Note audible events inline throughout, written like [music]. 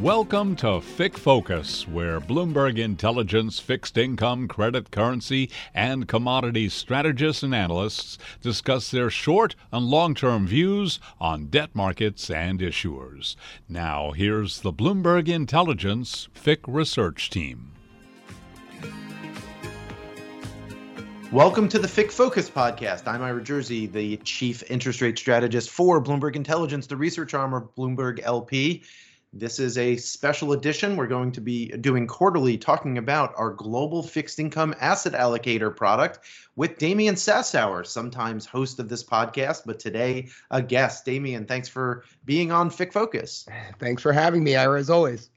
Welcome to FIC Focus, where Bloomberg Intelligence fixed income, credit, currency, and commodities strategists and analysts discuss their short and long term views on debt markets and issuers. Now, here's the Bloomberg Intelligence FIC research team. Welcome to the FIC Focus podcast. I'm Ira Jersey, the chief interest rate strategist for Bloomberg Intelligence, the research arm of Bloomberg LP. This is a special edition. We're going to be doing quarterly talking about our global fixed income asset allocator product with Damian Sassower, sometimes host of this podcast, but today a guest. Damian, thanks for being on FIC Focus. Thanks for having me, Ira, as always.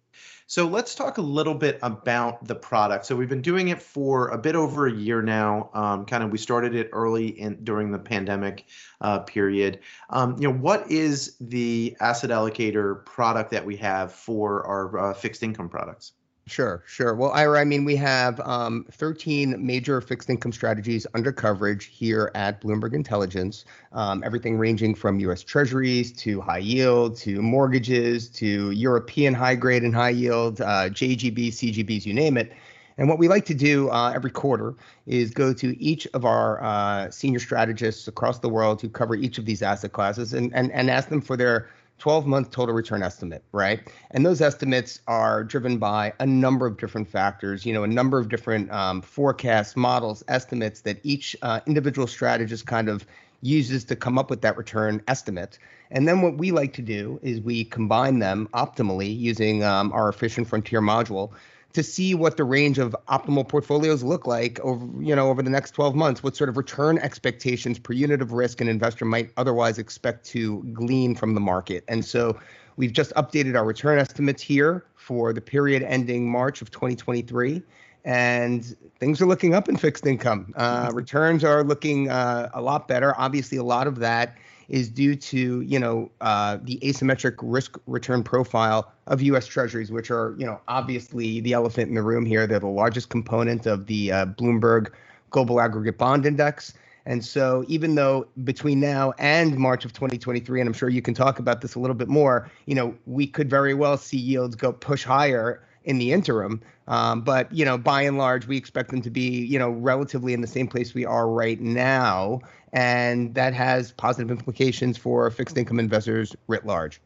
So let's talk a little bit about the product. So we've been doing it for a bit over a year now. Um, kind of, we started it early in during the pandemic uh, period. Um, you know, what is the asset allocator product that we have for our uh, fixed income products? Sure, sure. Well, Ira, I mean, we have um, 13 major fixed income strategies under coverage here at Bloomberg Intelligence. Um, everything ranging from U.S. Treasuries to high yield to mortgages to European high grade and high yield, uh, JGBs, CGBs, you name it. And what we like to do uh, every quarter is go to each of our uh, senior strategists across the world who cover each of these asset classes and, and, and ask them for their 12 month total return estimate, right? And those estimates are driven by a number of different factors, you know, a number of different um, forecasts, models, estimates that each uh, individual strategist kind of uses to come up with that return estimate. And then what we like to do is we combine them optimally using um, our efficient frontier module to see what the range of optimal portfolios look like over you know over the next 12 months what sort of return expectations per unit of risk an investor might otherwise expect to glean from the market. And so we've just updated our return estimates here for the period ending march of 2023 and things are looking up in fixed income. Uh, returns are looking uh, a lot better. Obviously a lot of that is due to you know uh, the asymmetric risk return profile of U.S. Treasuries, which are you know obviously the elephant in the room here. They're the largest component of the uh, Bloomberg Global Aggregate Bond Index. And so, even though between now and March of 2023, and I'm sure you can talk about this a little bit more, you know, we could very well see yields go push higher in the interim. Um, but you know, by and large, we expect them to be you know relatively in the same place we are right now, and that has positive implications for fixed income investors writ large.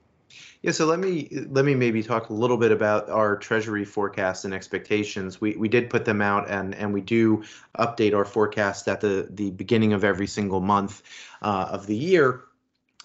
Yeah, so let me let me maybe talk a little bit about our treasury forecasts and expectations. We we did put them out and and we do update our forecast at the the beginning of every single month uh, of the year.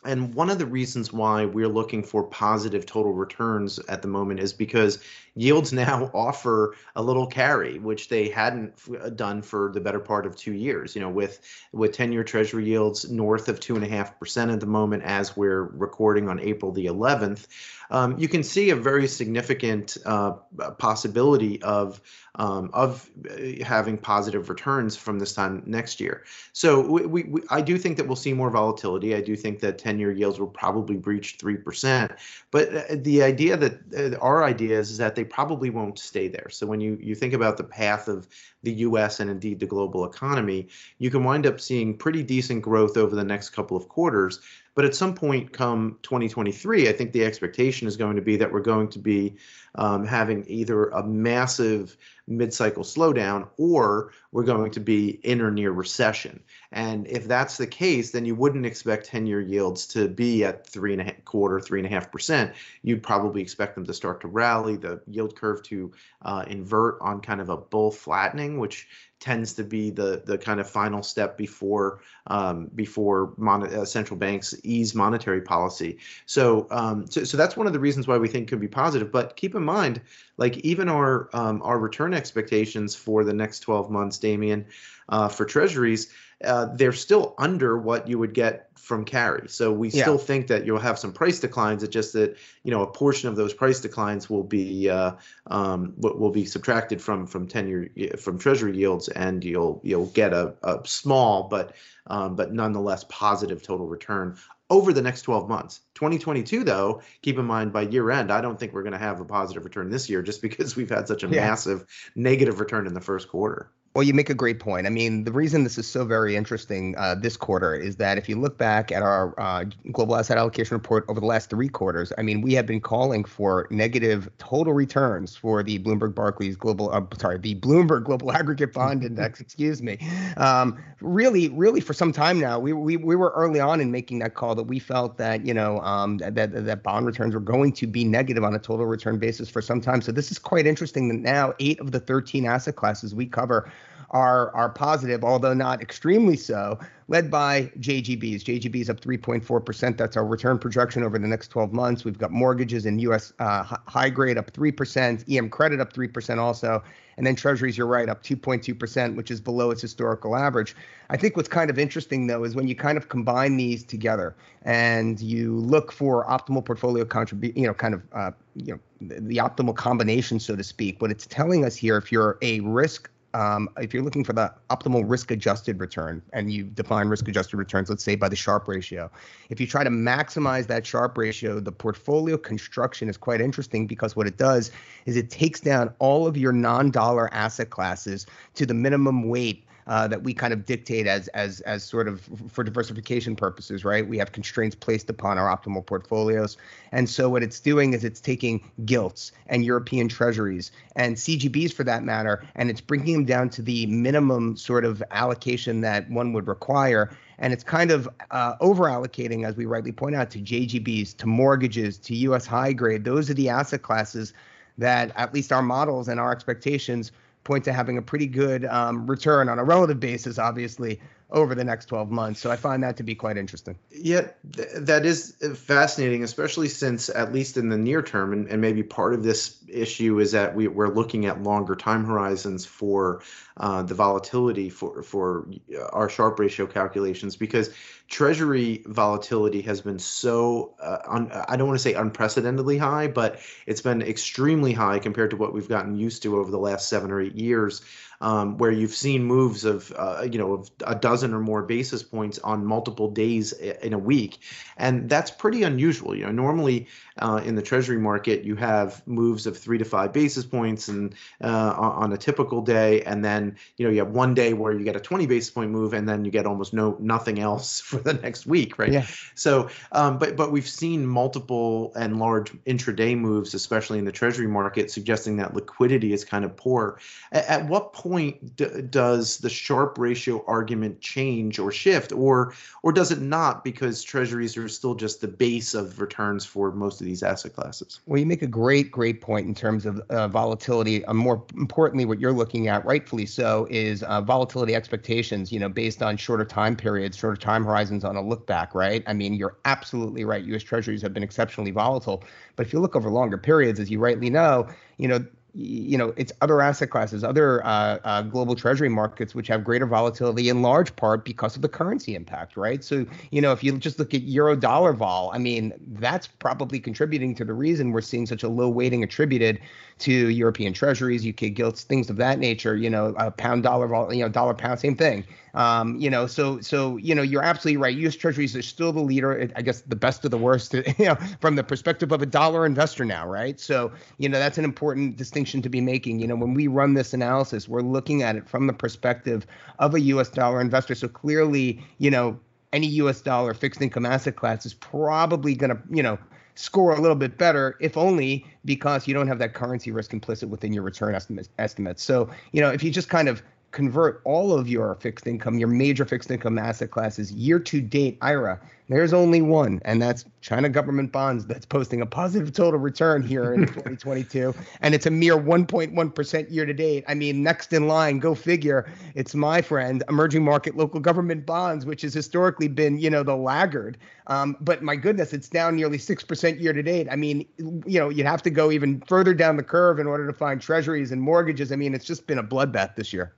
And one of the reasons why we're looking for positive total returns at the moment is because yields now [laughs] offer a little carry, which they hadn't uh, done for the better part of two years. You know, with with ten-year Treasury yields north of two and a half percent at the moment, as we're recording on April the 11th, um, you can see a very significant uh, possibility of um, of uh, having positive returns from this time next year. So we, we, we, I do think that we'll see more volatility. I do think that 10-year yields will probably breach three percent. But uh, the idea that uh, our idea is, is that they probably won't stay there. So when you you think about the path of the U.S. and indeed the global economy, you can wind up seeing pretty decent growth over the next couple of quarters. But at some point, come 2023, I think the expectation is going to be that we're going to be um, having either a massive mid-cycle slowdown or we're going to be in or near recession. And if that's the case, then you wouldn't expect 10-year yields to be at three and a quarter, three and a half percent. You'd probably expect them to start to rally, the yield curve to uh, invert on kind of a bull flattening, which tends to be the the kind of final step before um, before mon- uh, central banks ease monetary policy. So, um, so so that's one of the reasons why we think could be positive. But keep in mind, like even our um, our return expectations for the next 12 months, Damian, uh, for Treasuries uh, they're still under what you would get from carry. So we yeah. still think that you'll have some price declines. It's just that you know a portion of those price declines will be uh, um, will be subtracted from from ten year from Treasury yields, and you'll you'll get a, a small but um, but nonetheless positive total return over the next 12 months. 2022, though, keep in mind by year end, I don't think we're going to have a positive return this year just because we've had such a yeah. massive negative return in the first quarter. Well, you make a great point. I mean, the reason this is so very interesting uh, this quarter is that if you look back at our uh, global asset allocation report over the last three quarters, I mean, we have been calling for negative total returns for the Bloomberg Barclays Global, uh, sorry, the Bloomberg Global [laughs] Aggregate Bond [laughs] Index, excuse me. Um, really, really, for some time now, we, we we were early on in making that call that we felt that you know um, that that bond returns were going to be negative on a total return basis for some time. So this is quite interesting that now eight of the 13 asset classes we cover are are positive, although not extremely so, led by JGBs. JGBs up 3.4%. That's our return projection over the next 12 months. We've got mortgages in U.S. Uh, high grade up 3%, EM credit up 3% also, and then treasuries, you're right, up 2.2%, which is below its historical average. I think what's kind of interesting though is when you kind of combine these together and you look for optimal portfolio contribution, you know, kind of, uh, you know, the, the optimal combination, so to speak. What it's telling us here, if you're a risk um, if you're looking for the optimal risk adjusted return and you define risk adjusted returns, let's say by the Sharpe ratio, if you try to maximize that Sharpe ratio, the portfolio construction is quite interesting because what it does is it takes down all of your non dollar asset classes to the minimum weight uh, that we kind of dictate as as as sort of for diversification purposes, right? We have constraints placed upon our optimal portfolios, and so what it's doing is it's taking gilts and European treasuries and CGBs for that matter, and it's bringing them down to the minimum sort of allocation that one would require. And it's kind of uh, over allocating, as we rightly point out, to JGBs, to mortgages, to US high grade. Those are the asset classes that, at least our models and our expectations, point to having a pretty good um, return on a relative basis, obviously, over the next 12 months. So I find that to be quite interesting. Yeah, th- that is fascinating, especially since, at least in the near term, and, and maybe part of this issue is that we, we're looking at longer time horizons for uh, the volatility for, for our Sharpe ratio calculations because Treasury volatility has been so, uh, un, I don't want to say unprecedentedly high, but it's been extremely high compared to what we've gotten used to over the last seven or eight years um, where you've seen moves of uh, you know of a dozen or more basis points on multiple days in a week, and that's pretty unusual. You know, normally uh, in the Treasury market you have moves of three to five basis points and uh, on a typical day, and then you know you have one day where you get a 20 basis point move, and then you get almost no nothing else [laughs] for the next week, right? Yeah. So, um, but but we've seen multiple and large intraday moves, especially in the Treasury market, suggesting that liquidity is kind of poor. At, at what point point d- does the Sharpe ratio argument change or shift, or or does it not because treasuries are still just the base of returns for most of these asset classes? Well, you make a great great point in terms of uh, volatility. Uh, more importantly, what you're looking at, rightfully so, is uh, volatility expectations. You know, based on shorter time periods, shorter time horizons on a look back. Right. I mean, you're absolutely right. U.S. Treasuries have been exceptionally volatile, but if you look over longer periods, as you rightly know, you know you know, it's other asset classes, other uh, uh, global treasury markets, which have greater volatility in large part because of the currency impact, right? So, you know, if you just look at euro dollar vol, I mean, that's probably contributing to the reason we're seeing such a low weighting attributed to European treasuries, UK gilts, things of that nature. You know, a pound dollar vol, you know, dollar pound, same thing. Um, you know, so so you know, you're absolutely right. U.S. Treasuries are still the leader. I guess the best of the worst. [laughs] You know, from the perspective of a dollar investor now, right? So you know, that's an important distinction to be making. You know, when we run this analysis, we're looking at it from the perspective of a U.S. dollar investor. So clearly, you know, any U.S. dollar fixed income asset class is probably going to, you know, score a little bit better, if only because you don't have that currency risk implicit within your return estimates. estimates. So, you know, if you just kind of convert all of your fixed income, your major fixed income asset classes year to date, Ira, there's only one, and that's China government bonds that's posting a positive total return here in [laughs] 2022. And it's a mere 1.1% year to date. I mean, next in line, go figure, it's my friend, emerging market local government bonds, which has historically been, you know, the laggard. Um, but my goodness, it's down nearly 6% year to date. I mean, you know, you'd have to go even further down the curve in order to find treasuries and mortgages. I mean, it's just been a bloodbath this year.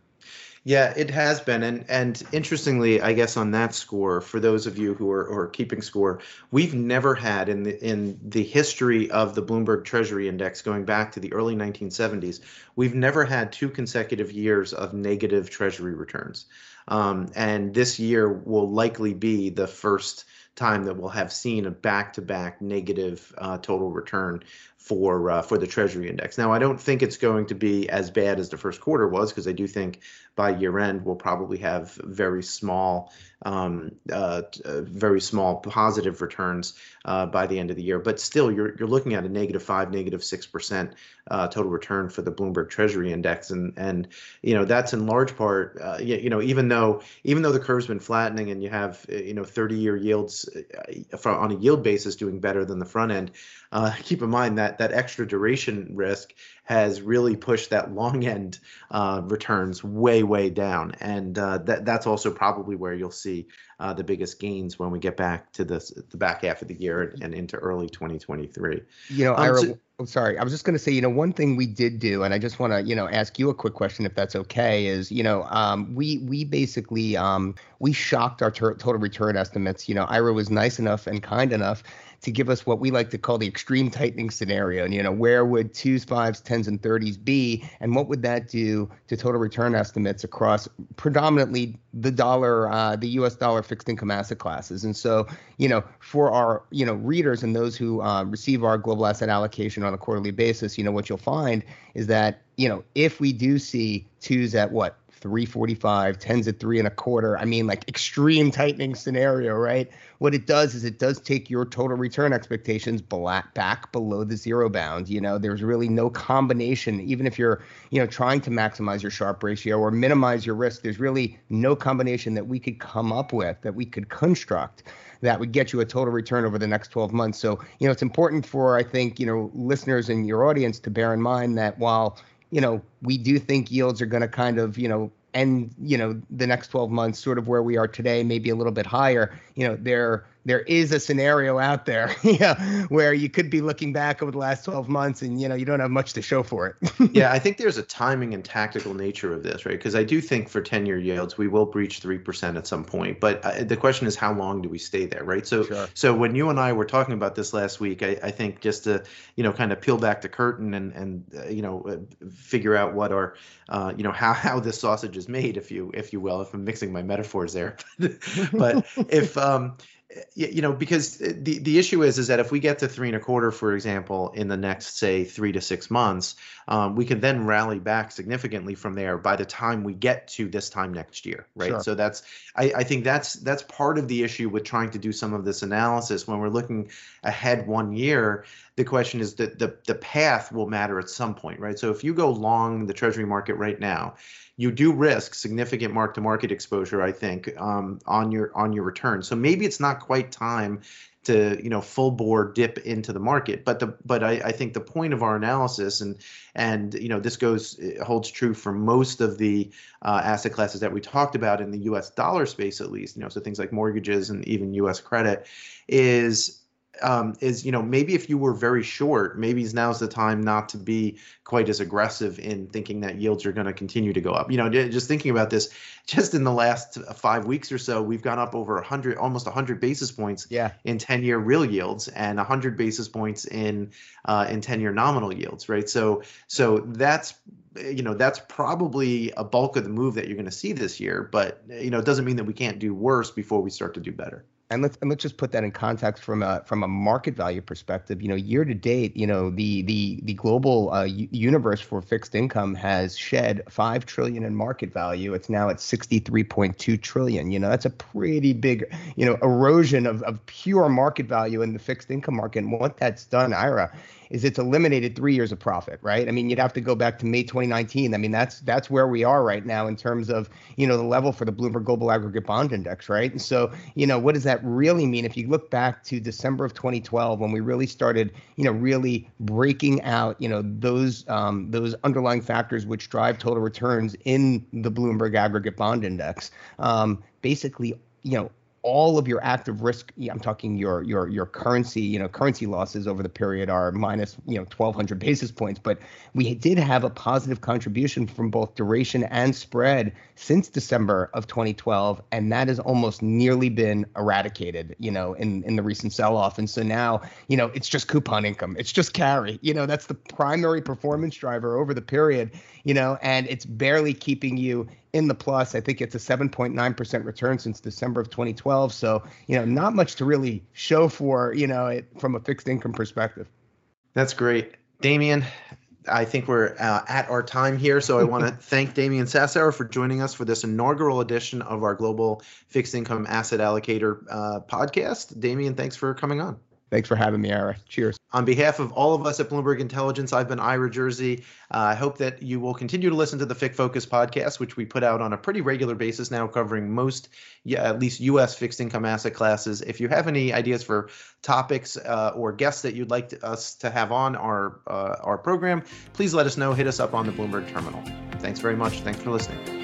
Yeah, it has been, and and interestingly, I guess on that score, for those of you who are, keeping score, we've never had in the in the history of the Bloomberg Treasury Index, going back to the early 1970s, we've never had two consecutive years of negative Treasury returns, um, and this year will likely be the first time that we'll have seen a back-to-back negative uh, total return for uh, for the Treasury index. Now, I don't think it's going to be as bad as the first quarter was because I do think by year end we'll probably have very small, um, uh, uh, very small positive returns uh, by the end of the year. But still, you're you're looking at a negative five, negative six percent uh, total return for the Bloomberg Treasury index, and and you know that's in large part, you, you know, even though even though the curve's been flattening and you have you know 30-year yields on a yield basis doing better than the front end, [laughs] keep in mind that that extra duration risk has really pushed that long end uh, returns way way down, and uh, that that's also probably where you'll see uh, the biggest gains when we get back to the the back half of the year and, and into early 2023. You know, um, Ira, so, oh, sorry, I was just going to say, you know, one thing we did do, and I just want to, you know, ask you a quick question if that's okay, is, you know, um, we we basically um, we shocked our ter- total return estimates. You know, Ira was nice enough and kind enough to give us what we like to call the extreme tightening scenario. And, you know, where would twos, fives, tens, and 30s be? And what would that do to total return estimates across predominantly the dollar, uh, the US dollar fixed income asset classes? And so, you know, for our, you know, readers and those who uh, receive our global asset allocation on a quarterly basis, you know, what you'll find is that, you know, if we do see twos at what, 345, tens at three and a quarter. I mean, like extreme tightening scenario, right? What it does is it does take your total return expectations back below the zero bound. You know, there's really no combination, even if you're, you know, trying to maximize your Sharpe ratio or minimize your risk, there's really no combination that we could come up with that we could construct that would get you a total return over the next 12 months. So, you know, it's important for, I think, you know, listeners in your audience to bear in mind that while, you know, we do think yields are going to kind of, you know, end, you know, the next 12 months sort of where we are today, maybe a little bit higher. You know, there there is a scenario out there [laughs] yeah, where you could be looking back over the last 12 months and you know you don't have much to show for it. [laughs] Yeah i think there's a timing and tactical nature of this right? Because i do think for 10 year yields we will breach 3% at some point but uh, the question is how long do we stay there right? So sure. so when you and i were talking about this last week I, I think just to you know kind of peel back the curtain and and uh, you know uh, figure out what our uh, you know how how this sausage is made if you if you will if i'm mixing my metaphors there. [laughs] But if um you know because the the issue is is that if we get to three and a quarter for example in the next say three to six months um, we can then rally back significantly from there by the time we get to this time next year right? Sure. so that's I, I think that's that's part of the issue with trying to do some of this analysis. When we're looking ahead one year the question is that the the path will matter at some point right? So if you go long the treasury market right now you do risk significant mark to market exposure i think um, on your on your return. So maybe it's not quite time to you know full bore dip into the market but the but I, I think the point of our analysis and and you know this goes holds true for most of the uh, asset classes that we talked about in the US dollar space at least you know so things like mortgages and even US credit is um, is you know maybe if you were very short, maybe now's the time not to be quite as aggressive in thinking that yields are going to continue to go up. You know, just thinking about this, [laughs] just in the last five weeks or so, we've gone up over 100, almost 100 basis points yeah. in 10-year real yields and 100 basis points in uh, in 10-year nominal yields, right? So so that's you know that's probably a bulk of the move that you're going to see this year but you know it doesn't mean that we can't do worse before we start to do better and let's and let's just put that in context from a from a market value perspective. You know, year to date, you know the the the global uh, universe for fixed income has shed five trillion in market value. It's now at sixty three point two trillion. You know, that's a pretty big you know erosion of of pure market value in the fixed income market. And what that's done, Ira, is it's eliminated three years of profit, right? I mean, you'd have to go back to May 2019. I mean, that's that's where we are right now in terms of you know the level for the Bloomberg Global Aggregate Bond Index, right? And so, you know, what does that really mean? If you look back to December of 2012, when we really started, you know, really breaking out, you know, those um, those underlying factors which drive total returns in the Bloomberg Aggregate Bond Index, um, basically, you know all of your active risk i'm talking your your your currency you know currency losses over the period are minus you know 1200 basis points. But we did have a positive contribution from both duration and spread since december of 2012 and that has almost nearly been eradicated you know in in the recent sell off and so now you know it's just coupon income. It's just carry. You know that's the primary performance driver over the period you know and it's barely keeping you in the plus. I think it's a 7.9% return since December of 2012. So, you know, not much to really show for, you know, it from a fixed income perspective. That's great. Damian, I think we're uh, at our time here. So I want to [laughs] thank Damian Sassower for joining us for this inaugural edition of our Global Fixed Income Asset Allocator uh, podcast. Damian, thanks for coming on. Thanks for having me, Ira. Cheers. On behalf of all of us at Bloomberg Intelligence, I've been Ira Jersey. Uh, I hope that you will continue to listen to the FIC Focus podcast, which we put out on a pretty regular basis now, covering most, yeah, at least U.S. fixed income asset classes. If you have any ideas for topics uh, or guests that you'd like to, us to have on our uh, our program, please let us know. Hit us up on the Bloomberg terminal. Thanks very much. Thanks for listening.